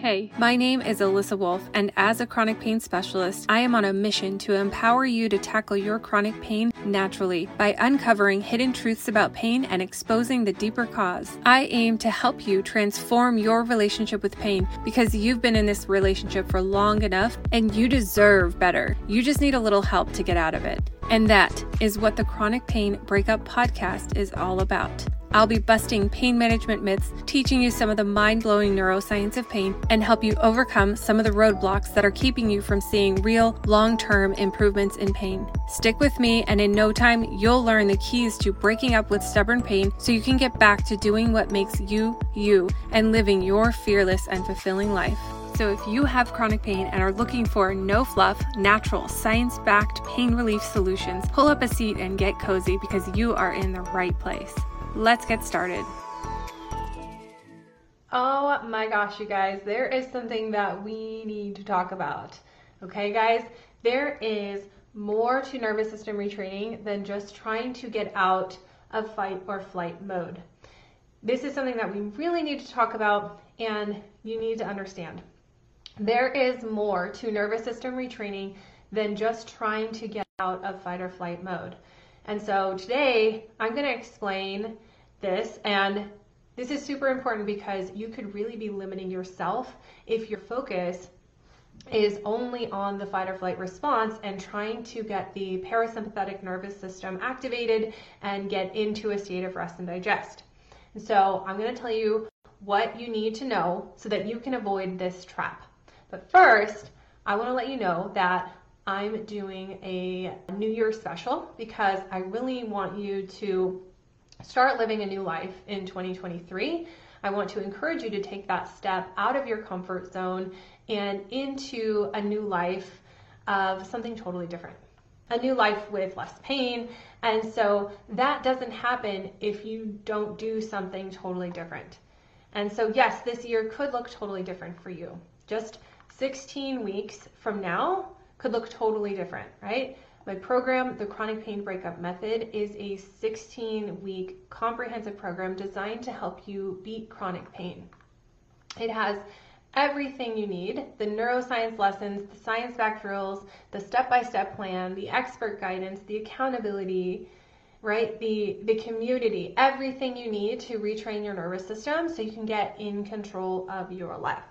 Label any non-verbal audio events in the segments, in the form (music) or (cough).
Hey, my name is Alissa Wolfe, and as a chronic pain specialist, I am on a mission to empower you to tackle your chronic pain naturally by uncovering hidden truths about pain and exposing the deeper cause. I aim to help you transform your relationship with pain because you've been in this relationship for long enough and you deserve better. You just need a little help to get out of it. And that is what the Chronic Pain Breakup Podcast is all about. I'll be busting pain management myths, teaching you some of the mind blowing neuroscience of pain, and help you overcome some of the roadblocks that are keeping you from seeing real long term improvements in pain. Stick with me, and in no time, you'll learn the keys to breaking up with stubborn pain so you can get back to doing what makes you you and living your fearless and fulfilling life. So, if you have chronic pain and are looking for no fluff, natural, science backed pain relief solutions, pull up a seat and get cozy because you are in the right place. Let's get started. Oh my gosh, you guys, there is something that we need to talk about. Okay, guys, there is more to nervous system retraining than just trying to get out of fight or flight mode. This is something that we really need to talk about and you need to understand. There is more to nervous system retraining than just trying to get out of fight or flight mode. And so today I'm going to explain this and this is super important because you could really be limiting yourself if your focus is only on the fight or flight response and trying to get the parasympathetic nervous system activated and get into a state of rest and digest. And so I'm going to tell you what you need to know so that you can avoid this trap. But first, I want to let you know that I'm doing a New Year special because I really want you to start living a new life in 2023. I want to encourage you to take that step out of your comfort zone and into a new life of something totally different. A new life with less pain. And so that doesn't happen if you don't do something totally different. And so, yes, this year could look totally different for you. Just 16 weeks from now, could look totally different, right? My program, the Chronic Pain Breakup Method, is a 16 week comprehensive program designed to help you beat chronic pain. It has everything you need the neuroscience lessons, the science backed drills, the step by step plan, the expert guidance, the accountability, right? The, the community, everything you need to retrain your nervous system so you can get in control of your life.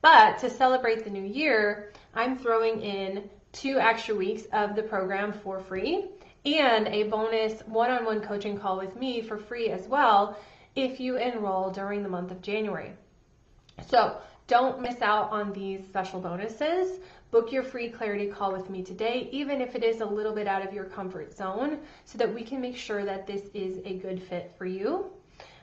But to celebrate the new year, I'm throwing in two extra weeks of the program for free and a bonus one on one coaching call with me for free as well if you enroll during the month of January. So don't miss out on these special bonuses. Book your free clarity call with me today, even if it is a little bit out of your comfort zone, so that we can make sure that this is a good fit for you.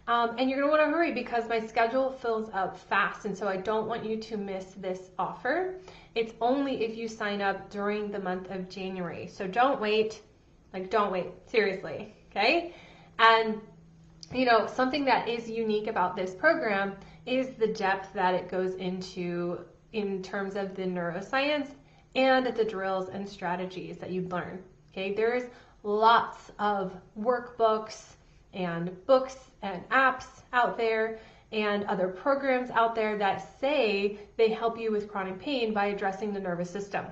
Um, and you're going to want to hurry because my schedule fills up fast. And so I don't want you to miss this offer. It's only if you sign up during the month of January. So don't wait. Like, don't wait. Seriously. Okay. And, you know, something that is unique about this program is the depth that it goes into in terms of the neuroscience and the drills and strategies that you learn. Okay. There's lots of workbooks and books and apps out there and other programs out there that say they help you with chronic pain by addressing the nervous system.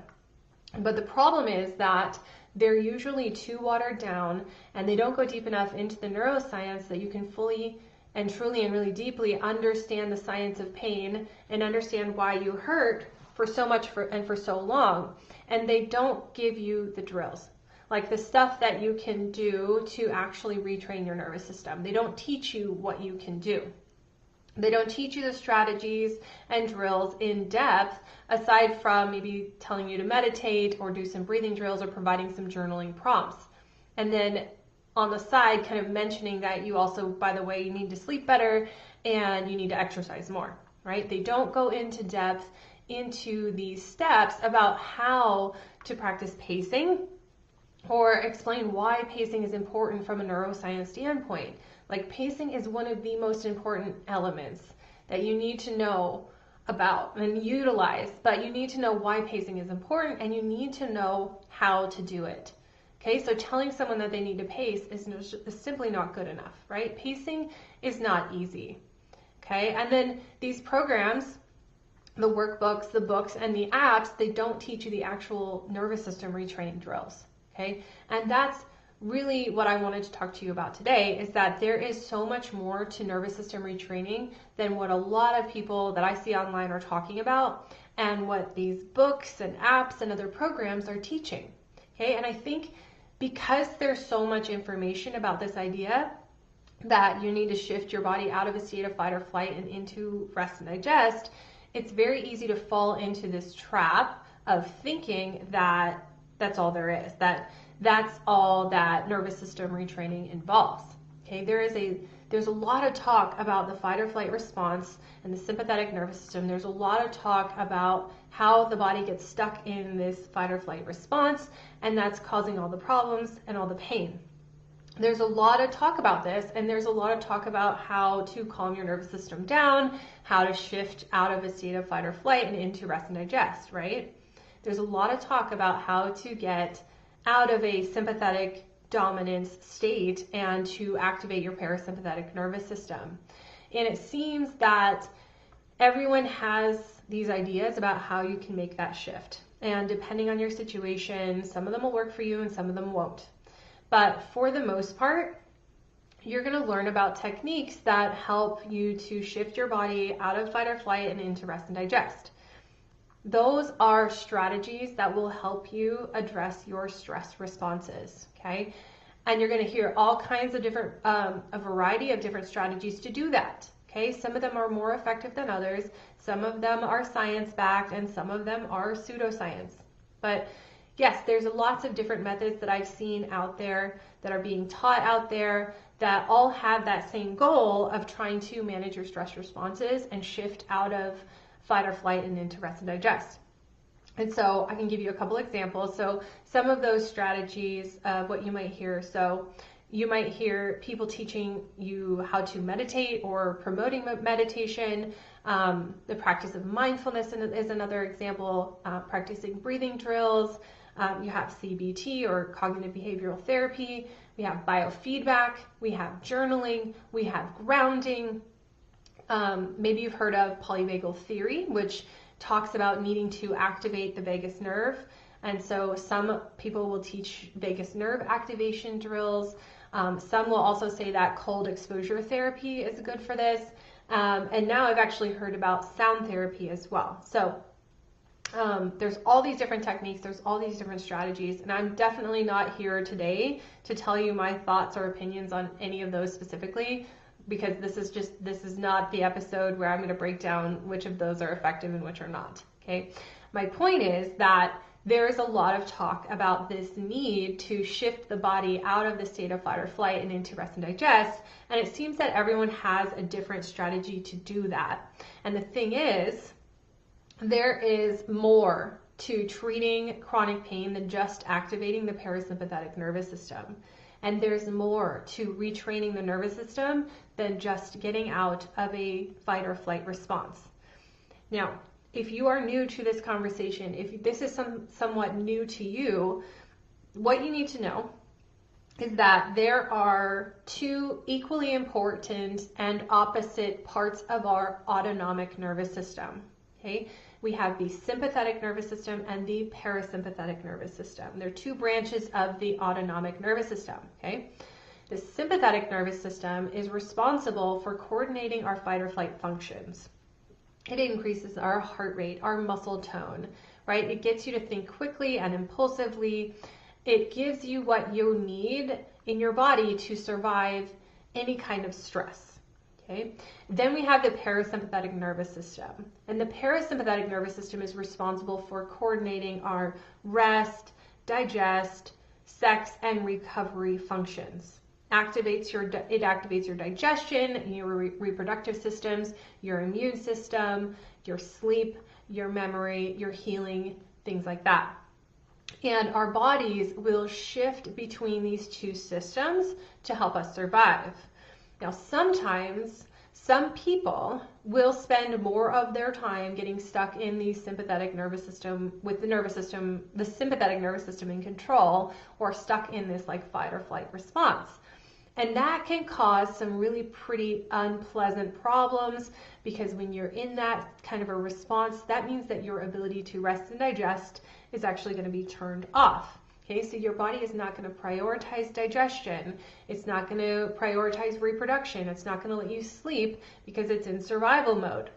But the problem is that they're usually too watered down and they don't go deep enough into the neuroscience that you can fully and truly and really deeply understand the science of pain and understand why you hurt for so much for, and for so long. And they don't give you the drills like the stuff that you can do to actually retrain your nervous system. They don't teach you what you can do. They don't teach you the strategies and drills in depth aside from maybe telling you to meditate or do some breathing drills or providing some journaling prompts. And then on the side, kind of mentioning that you also, by the way, you need to sleep better and you need to exercise more, right? They don't go into depth into these steps about how to practice pacing or explain why pacing is important from a neuroscience standpoint. Like, pacing is one of the most important elements that you need to know about and utilize, but you need to know why pacing is important and you need to know how to do it. Okay, so telling someone that they need to pace is, is simply not good enough, right? Pacing is not easy. Okay, and then these programs the workbooks, the books, and the apps, they don't teach you the actual nervous system retraining drills. Okay. And that's really what I wanted to talk to you about today is that there is so much more to nervous system retraining than what a lot of people that I see online are talking about and what these books and apps and other programs are teaching. Okay. And I think because there's so much information about this idea, that you need to shift your body out of a state of fight or flight and into rest and digest, it's very easy to fall into this trap of thinking that that's all there is, that that's all that nervous system retraining involves. Okay, there is a there's a lot of talk about the fight or flight response and the sympathetic nervous system. There's a lot of talk about how the body gets stuck in this fight or flight response, and that's causing all the problems and all the pain there's a lot of talk about this, and there's a lot of talk about how to calm your nervous system down, how to shift out of a state of fight or flight and into rest and digest, right? There's a lot of talk about how to get out of a sympathetic dominance state and to activate your parasympathetic nervous system. And it seems that everyone has these ideas about how you can make that shift. And depending on your situation, some of them will work for you and some of them won't. But for the most part, you're going to learn about techniques that help you to shift your body out of fight or flight and into rest and digest. Those are strategies that will help you address your stress responses. Okay. And you're going to hear all kinds of different, um, a variety of different strategies to do that. Okay. Some of them are more effective than others. Some of them are science backed and some of them are pseudoscience. But yes, there's lots of different methods that I've seen out there that are being taught out there that all have that same goal of trying to manage your stress responses and shift out of fight or flight and into rest and digest. And so I can give you a couple examples. So some of those strategies of what you might hear. So you might hear people teaching you how to meditate or promoting meditation. Um, the practice of mindfulness is another example. Uh, practicing breathing drills, um, you have CBT or cognitive behavioral therapy. We have biofeedback. We have journaling. We have grounding. Um, maybe you've heard of polyvagal theory, which talks about needing to activate the vagus nerve. And so some people will teach vagus nerve activation drills. Um, some will also say that cold exposure therapy is good for this. Um, and now I've actually heard about sound therapy as well. So um, there's all these different techniques, there's all these different strategies, and I'm definitely not here today to tell you my thoughts or opinions on any of those specifically because this is just this is not the episode where I'm going to break down which of those are effective and which are not. Okay. My point is that there's a lot of talk about this need to shift the body out of the state of fight or flight and into rest and digest. And it seems that everyone has a different strategy to do that. And the thing is, there is more to treating chronic pain than just activating the parasympathetic nervous system. And there's more to retraining the nervous system than just getting out of a fight or flight response. Now, if you are new to this conversation, if this is some, somewhat new to you, what you need to know is that there are two equally important and opposite parts of our autonomic nervous system. Okay, we have the sympathetic nervous system and the parasympathetic nervous system. They're two branches of the autonomic nervous system, okay? The sympathetic nervous system is responsible for coordinating our fight or flight functions. It increases our heart rate, our muscle tone, right? It gets you to think quickly and impulsively. It gives you what you need in your body to survive any kind of stress. Okay. Then we have the parasympathetic nervous system. And the parasympathetic nervous system is responsible for coordinating our rest, digest, sex, and recovery functions. Activates your it activates your digestion, your re- reproductive systems, your immune system, your sleep, your memory, your healing, things like that. And our bodies will shift between these two systems to help us survive. Now, sometimes some people will spend more of their time getting stuck in the sympathetic nervous system with the nervous system, the sympathetic nervous system in control, or stuck in this like fight or flight response. And that can cause some really pretty unpleasant problems because when you're in that kind of a response, that means that your ability to rest and digest is actually going to be turned off. Okay, so your body is not going to prioritize digestion. It's not going to prioritize reproduction. It's not going to let you sleep because it's in survival mode.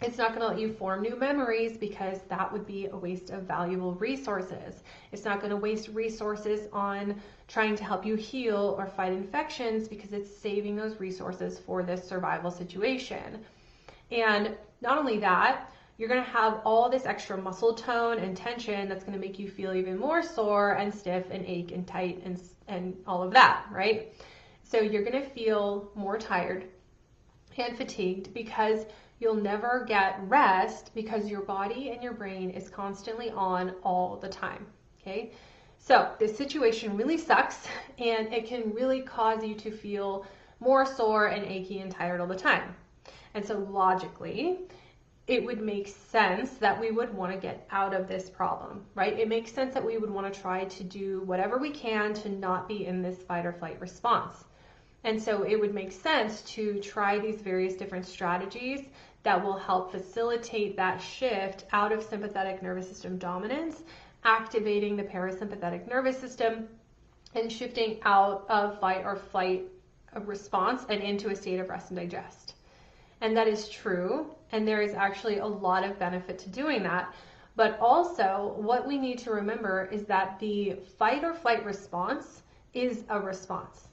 It's not going to let you form new memories because that would be a waste of valuable resources. It's not going to waste resources on trying to help you heal or fight infections because it's saving those resources for this survival situation. And not only that, you're going to have all this extra muscle tone and tension that's going to make you feel even more sore and stiff and ache and tight and, and all of that, right? So you're going to feel more tired and fatigued because You'll never get rest because your body and your brain is constantly on all the time. Okay? So, this situation really sucks (laughs) and it can really cause you to feel more sore and achy and tired all the time. And so, logically, it would make sense that we would want to get out of this problem, right? It makes sense that we would want to try to do whatever we can to not be in this fight or flight response. And so it would make sense to try these various different strategies that will help facilitate that shift out of sympathetic nervous system dominance, activating the parasympathetic nervous system, and shifting out of fight or flight response and into a state of rest and digest. And that is true, and there is actually a lot of benefit to doing that. But also, what we need to remember is that the fight or flight response is a response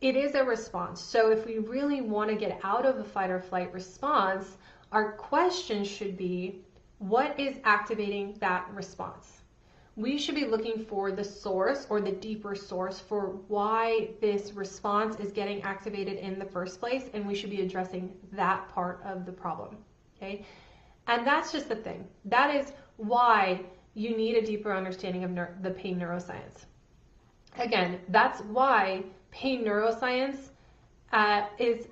it is a response. So if we really want to get out of a fight or flight response, our question should be what is activating that response? We should be looking for the source or the deeper source for why this response is getting activated in the first place, and we should be addressing that part of the problem. Okay? And that's just the thing. That is why you need a deeper understanding of the pain neuroscience. Again, that's why pain neuroscience uh, is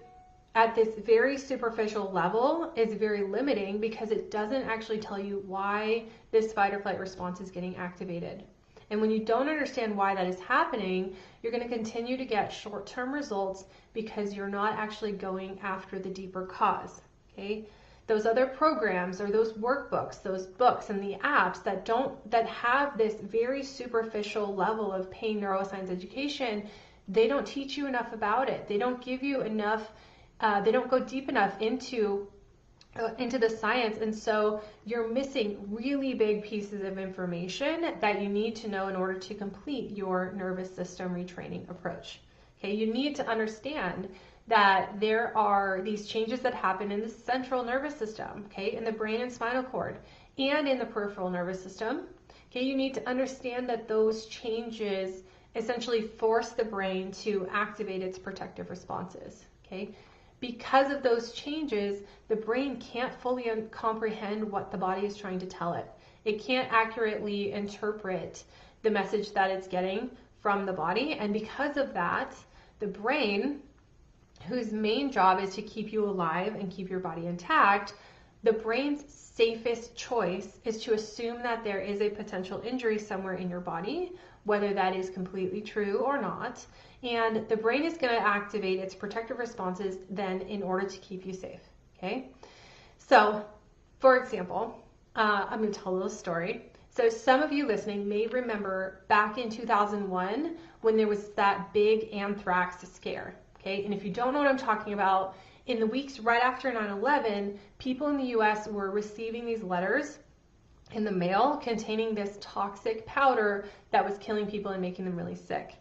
at this very superficial level is very limiting because it doesn't actually tell you why this fight or flight response is getting activated. And when you don't understand why that is happening, you're going to continue to get short term results because you're not actually going after the deeper cause. Okay? Those other programs or those workbooks, those books and the apps that don't that have this very superficial level of pain neuroscience education they don't teach you enough about it. They don't give you enough, uh, they don't go deep enough into uh, into the science and so you're missing really big pieces of information that you need to know in order to complete your nervous system retraining approach okay you need to understand that there are these changes that happen in the central nervous system okay in the brain and spinal cord and in the peripheral nervous system okay you need to understand that those changes essentially force the brain to activate its protective responses. Okay? Because of those changes, the brain can't fully comprehend what the body is trying to tell it. It can't accurately interpret the message that it's getting from the body. And because of that, the brain, whose main job is to keep you alive and keep your body intact, the brain's safest choice is to assume that there is a potential injury somewhere in your body whether that is completely true or not. And the brain is going to activate its protective responses then in order to keep you safe. Okay? So, for example, uh, I'm going to tell a little story. So, some of you listening may remember back in 2001 when there was that big anthrax scare. Okay? And if you don't know what I'm talking about, in the weeks right after 9 11, people in the US were receiving these letters in the mail containing this toxic powder that was killing people and making them really sick.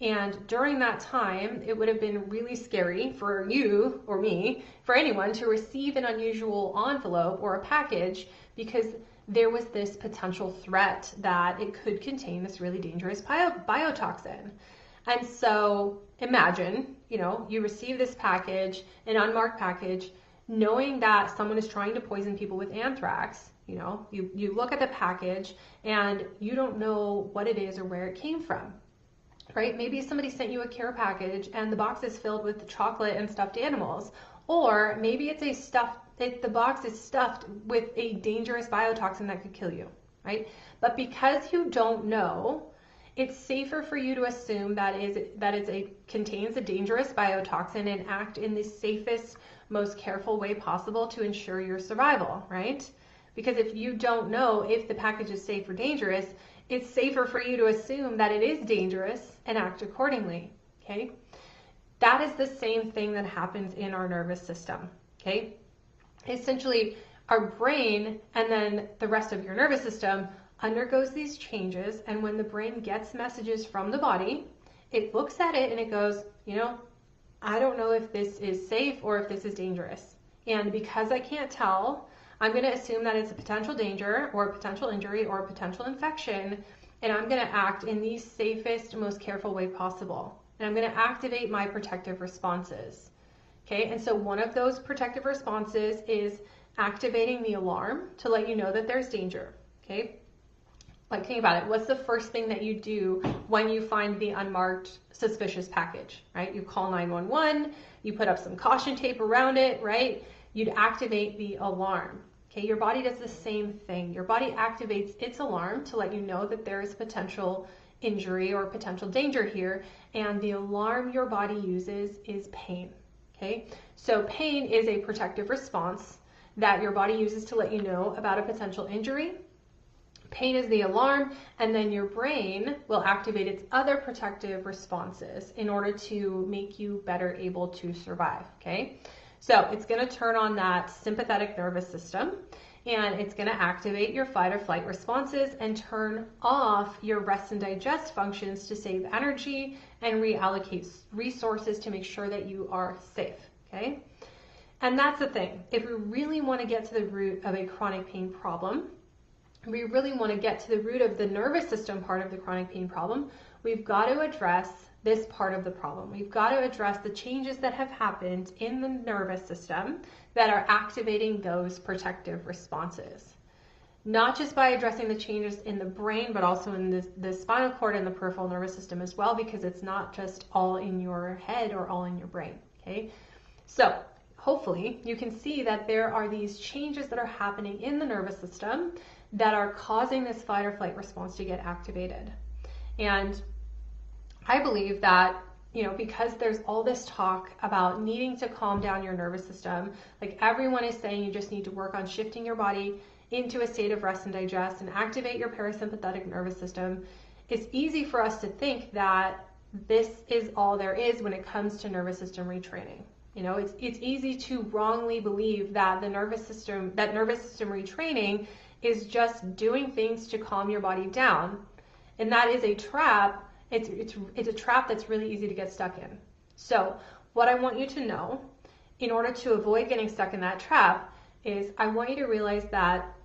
And during that time, it would have been really scary for you or me, for anyone, to receive an unusual envelope or a package because there was this potential threat that it could contain this really dangerous bio- biotoxin. And so imagine, you know, you receive this package, an unmarked package, knowing that someone is trying to poison people with anthrax you know, you, you look at the package and you don't know what it is or where it came from, right? Maybe somebody sent you a care package and the box is filled with chocolate and stuffed animals. Or maybe it's a stuffed, it, the box is stuffed with a dangerous biotoxin that could kill you, right? But because you don't know, it's safer for you to assume that is that it's a contains a dangerous biotoxin and act in the safest, most careful way possible to ensure your survival, right? Because if you don't know if the package is safe or dangerous, it's safer for you to assume that it is dangerous and act accordingly. Okay? That is the same thing that happens in our nervous system. Okay? Essentially, our brain and then the rest of your nervous system undergoes these changes. And when the brain gets messages from the body, it looks at it and it goes, you know, I don't know if this is safe or if this is dangerous. And because I can't tell, I'm going to assume that it's a potential danger or a potential injury or a potential infection. And I'm going to act in the safest, most careful way possible. And I'm going to activate my protective responses. Okay, and so one of those protective responses is activating the alarm to let you know that there's danger. Okay, like think about it. What's the first thing that you do when you find the unmarked suspicious package, right? You call 911, you put up some caution tape around it, right? You'd activate the alarm. Okay, your body does the same thing. Your body activates its alarm to let you know that there is potential injury or potential danger here, and the alarm your body uses is pain. Okay, so pain is a protective response that your body uses to let you know about a potential injury Pain is the alarm, and then your brain will activate its other protective responses in order to make you better able to survive. Okay, so it's going to turn on that sympathetic nervous system and it's going to activate your fight or flight responses and turn off your rest and digest functions to save energy and reallocate resources to make sure that you are safe. Okay. And that's the thing. If we really want to get to the root of a chronic pain problem, we really want to get to the root of the nervous system part of the chronic pain problem, we've got to address this part of the problem. We've got to address the changes that have happened in the nervous system that are activating those protective responses. Not just by addressing the changes in the brain, but also in the, the spinal cord and the peripheral nervous system as well, because it's not just all in your head or all in your brain. Okay, so hopefully you can see that there are these changes that are happening in the nervous system that are causing this fight or flight response to get activated. And I believe that, you know, because there's all this talk about needing to calm down your nervous system, like everyone is saying you just need to work on shifting your body into a state of rest and digest and activate your parasympathetic nervous system. It's easy for us to think that this is all there is when it comes to nervous system retraining. You know, it's it's easy to wrongly believe that the nervous system that nervous system retraining is just doing things to calm your body down. And that is a trap. It's, it's, it's a trap that's really easy to get stuck in. So, what I want you to know in order to avoid getting stuck in that trap is I want you to realize that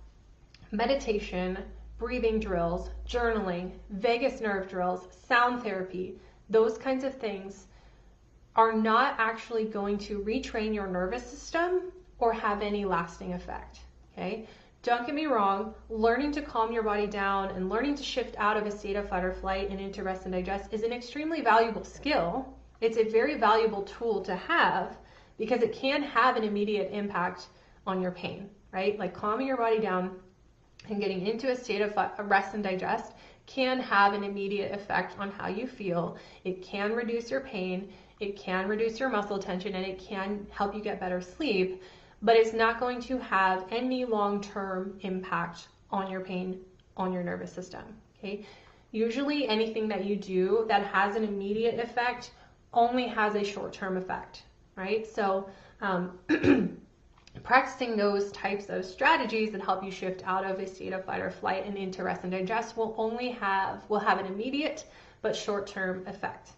meditation, breathing drills, journaling, vagus nerve drills, sound therapy, those kinds of things are not actually going to retrain your nervous system or have any lasting effect. Okay? Don't get me wrong, learning to calm your body down and learning to shift out of a state of fight or flight and into rest and digest is an extremely valuable skill. It's a very valuable tool to have because it can have an immediate impact on your pain, right? Like calming your body down and getting into a state of rest and digest can have an immediate effect on how you feel. It can reduce your pain, it can reduce your muscle tension, and it can help you get better sleep but it's not going to have any long-term impact on your pain, on your nervous system, okay? Usually anything that you do that has an immediate effect only has a short-term effect, right? So um, (clears throat) practicing those types of strategies that help you shift out of a state of fight or flight and into rest and digest will only have, will have an immediate but short-term effect.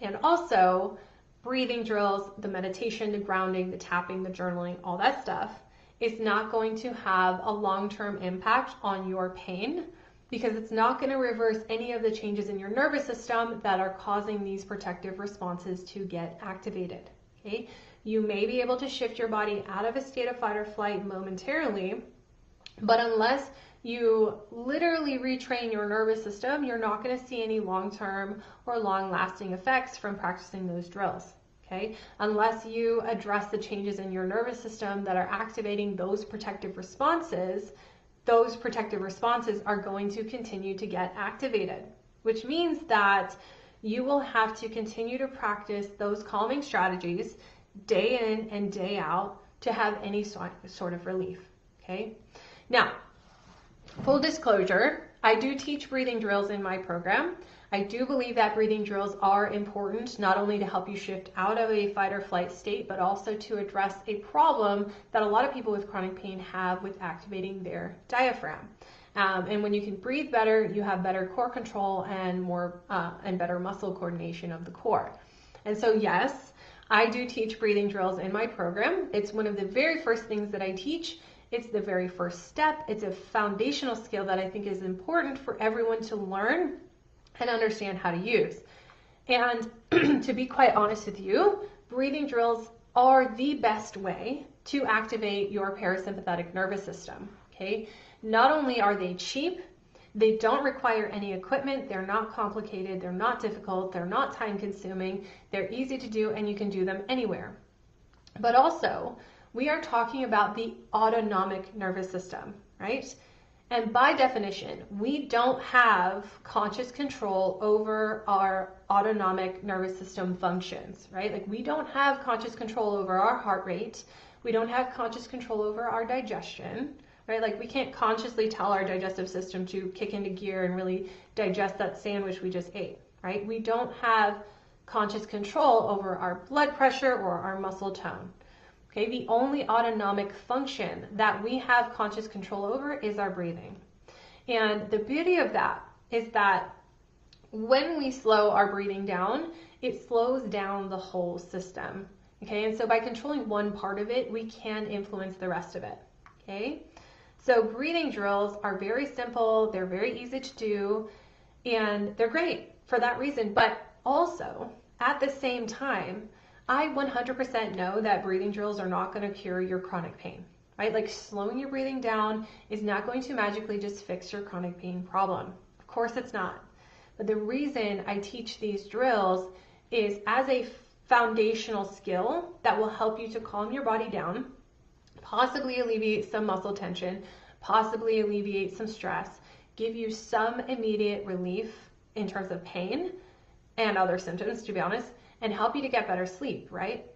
And also, breathing drills, the meditation, the grounding, the tapping, the journaling, all that stuff is not going to have a long term impact on your pain because it's not going to reverse any of the changes in your nervous system that are causing these protective responses to get activated. Okay? You may be able to shift your body out of a state of fight or flight momentarily, but unless you literally retrain your nervous system, you're not going to see any long term or long lasting effects from practicing those drills. Okay, unless you address the changes in your nervous system that are activating those protective responses, those protective responses are going to continue to get activated, which means that you will have to continue to practice those calming strategies day in and day out to have any sort of relief. Okay. Now, full disclosure, I do teach breathing drills in my program. I do believe that breathing drills are important not only to help you shift out of a fight or flight state, but also to address a problem that a lot of people with chronic pain have with activating their diaphragm. Um, and when you can breathe better, you have better core control and more uh, and better muscle coordination of the core. And so, yes, I do teach breathing drills in my program. It's one of the very first things that I teach. It's the very first step. It's a foundational skill that I think is important for everyone to learn and understand how to use. And (clears throat) to be quite honest with you, breathing drills are the best way to activate your parasympathetic nervous system. Okay, not only are they cheap, they don't require any equipment, they're not complicated, they're not difficult, they're not time consuming, they're easy to do, and you can do them anywhere. But also, we are talking about the autonomic nervous system, right? And by definition, we don't have conscious control over our autonomic nervous system functions, right? Like we don't have conscious control over our heart rate. We don't have conscious control over our digestion, right? Like we can't consciously tell our digestive system to kick into gear and really digest that sandwich we just ate, right? We don't have conscious control over our blood pressure or our muscle tone. Okay, the only autonomic function that we have conscious control over is our breathing. And the beauty of that is that when we slow our breathing down, it slows down the whole system. Okay, and so by controlling one part of it, we can influence the rest of it. Okay, so breathing drills are very simple, they're very easy to do, and they're great for that reason. But also, at the same time, I 100% know that breathing drills are not going to cure your chronic pain, right? Like slowing your breathing down is not going to magically just fix your chronic pain problem. Of course, it's not. But the reason I teach these drills is as a foundational skill that will help you to calm your body down, possibly alleviate some muscle tension, possibly alleviate some stress, give you some immediate relief in terms of pain and other symptoms, to be honest, and help you to get better sleep, right?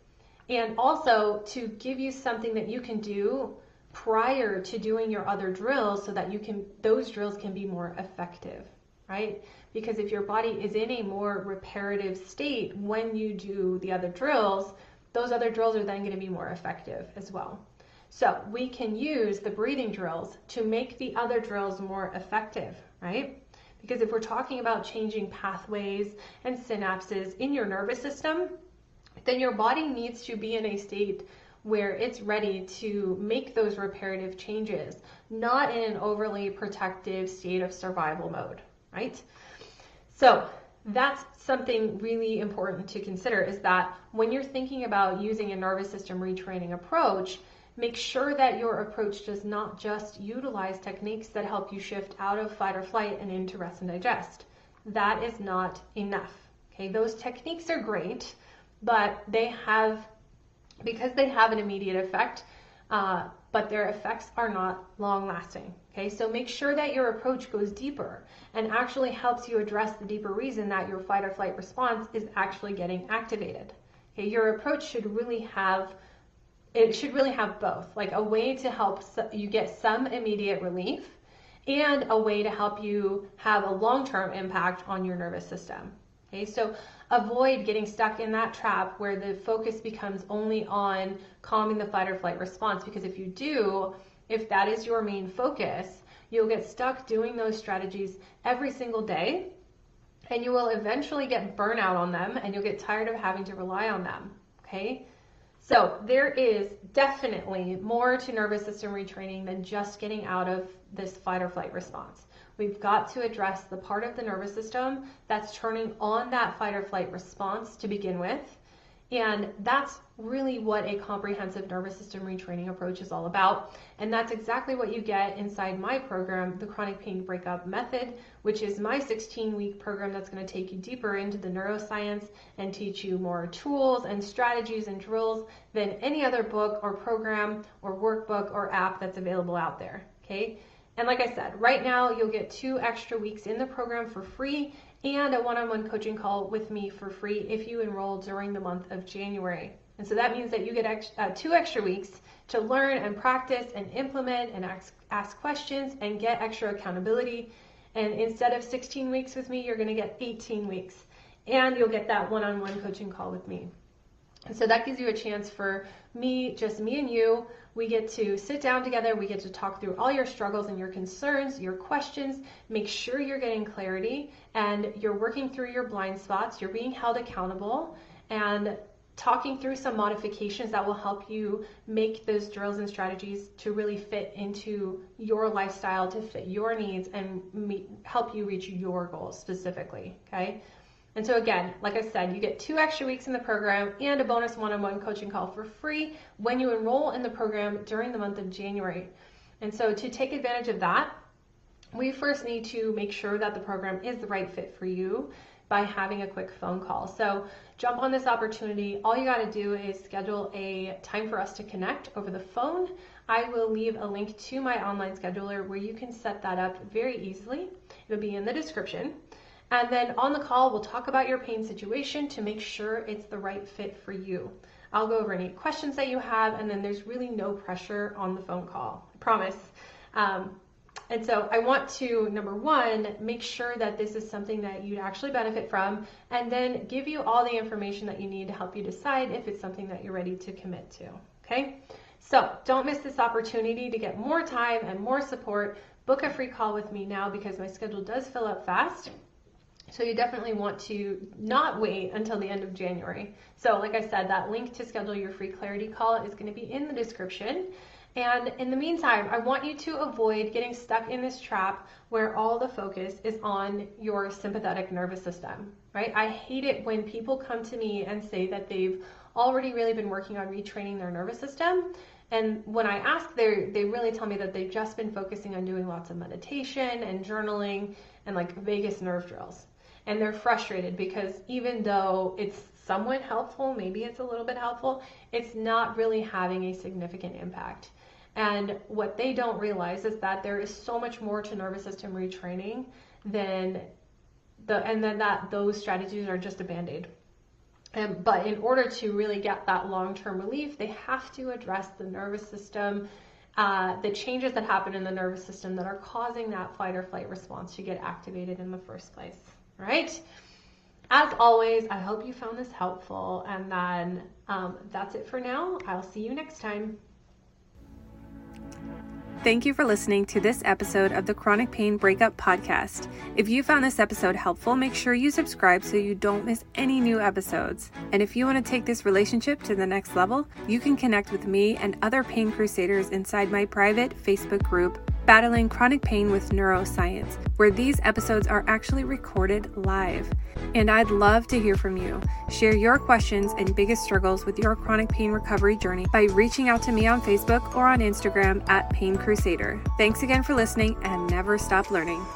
And also to give you something that you can do prior to doing your other drills so that you can those drills can be more effective, right? Because if your body is in a more reparative state when you do the other drills, those other drills are then going to be more effective as well. So we can use the breathing drills to make the other drills more effective, right? Because if we're talking about changing pathways and synapses in your nervous system, then your body needs to be in a state where it's ready to make those reparative changes, not in an overly protective state of survival mode, right? So that's something really important to consider is that when you're thinking about using a nervous system retraining approach, Make sure that your approach does not just utilize techniques that help you shift out of fight or flight and into rest and digest. That is not enough. Okay, those techniques are great, but they have, because they have an immediate effect, uh, but their effects are not long lasting. Okay, so make sure that your approach goes deeper and actually helps you address the deeper reason that your fight or flight response is actually getting activated. Okay, your approach should really have it should really have both like a way to help you get some immediate relief and a way to help you have a long term impact on your nervous system. Okay, so avoid getting stuck in that trap where the focus becomes only on calming the fight or flight response because if you do, if that is your main focus, you'll get stuck doing those strategies every single day and you will eventually get burnout on them and you'll get tired of having to rely on them. Okay? So there is definitely more to nervous system retraining than just getting out of this fight or flight response. We've got to address the part of the nervous system that's turning on that fight or flight response to begin with and that's really what a comprehensive nervous system retraining approach is all about. And that's exactly what you get inside my program, the Chronic Pain Breakup Method, which is my 16 week program that's going to take you deeper into the neuroscience and teach you more tools and strategies and drills than any other book or program or workbook or app that's available out there. Okay. And like I said, right now you'll get two extra weeks in the program for free and a one on one coaching call with me for free if you enroll during the month of January. And so that means that you get ex- uh, two extra weeks to learn and practice and implement and ask, ask questions and get extra accountability. And instead of 16 weeks with me, you're going to get 18 weeks. And you'll get that one on one coaching call with me. And so that gives you a chance for me, just me and you. We get to sit down together. We get to talk through all your struggles and your concerns, your questions, make sure you're getting clarity and you're working through your blind spots. You're being held accountable and talking through some modifications that will help you make those drills and strategies to really fit into your lifestyle, to fit your needs, and meet, help you reach your goals specifically. Okay. And so, again, like I said, you get two extra weeks in the program and a bonus one on one coaching call for free when you enroll in the program during the month of January. And so, to take advantage of that, we first need to make sure that the program is the right fit for you by having a quick phone call. So, jump on this opportunity. All you got to do is schedule a time for us to connect over the phone. I will leave a link to my online scheduler where you can set that up very easily. It'll be in the description. And then on the call, we'll talk about your pain situation to make sure it's the right fit for you. I'll go over any questions that you have, and then there's really no pressure on the phone call. I promise. Um, and so I want to, number one, make sure that this is something that you'd actually benefit from, and then give you all the information that you need to help you decide if it's something that you're ready to commit to. Okay? So don't miss this opportunity to get more time and more support. Book a free call with me now because my schedule does fill up fast. So you definitely want to not wait until the end of January. So like I said, that link to schedule your free clarity call is going to be in the description. And in the meantime, I want you to avoid getting stuck in this trap where all the focus is on your sympathetic nervous system, right? I hate it when people come to me and say that they've already really been working on retraining their nervous system. And when I ask, they they really tell me that they've just been focusing on doing lots of meditation and journaling and like vagus nerve drills and they're frustrated because even though it's somewhat helpful, maybe it's a little bit helpful, it's not really having a significant impact. And what they don't realize is that there is so much more to nervous system retraining than the and then that those strategies are just a band-aid. And, but in order to really get that long-term relief, they have to address the nervous system, uh, the changes that happen in the nervous system that are causing that fight or flight response to get activated in the first place right? As always, I hope you found this helpful. And then um, that's it for now. I'll see you next time. Thank you for listening to this episode of the Chronic Pain Breakup Podcast. If you found this episode helpful, make sure you subscribe so you don't miss any new episodes. And if you want to take this relationship to the next level, you can connect with me and other pain crusaders inside my private Facebook group, Battling Chronic Pain with Neuroscience, where these episodes are actually recorded live. And I'd love to hear from you. Share your questions and biggest struggles with your chronic pain recovery journey by reaching out to me on Facebook or on Instagram at Pain Crusader. Thanks again for listening and never stop learning.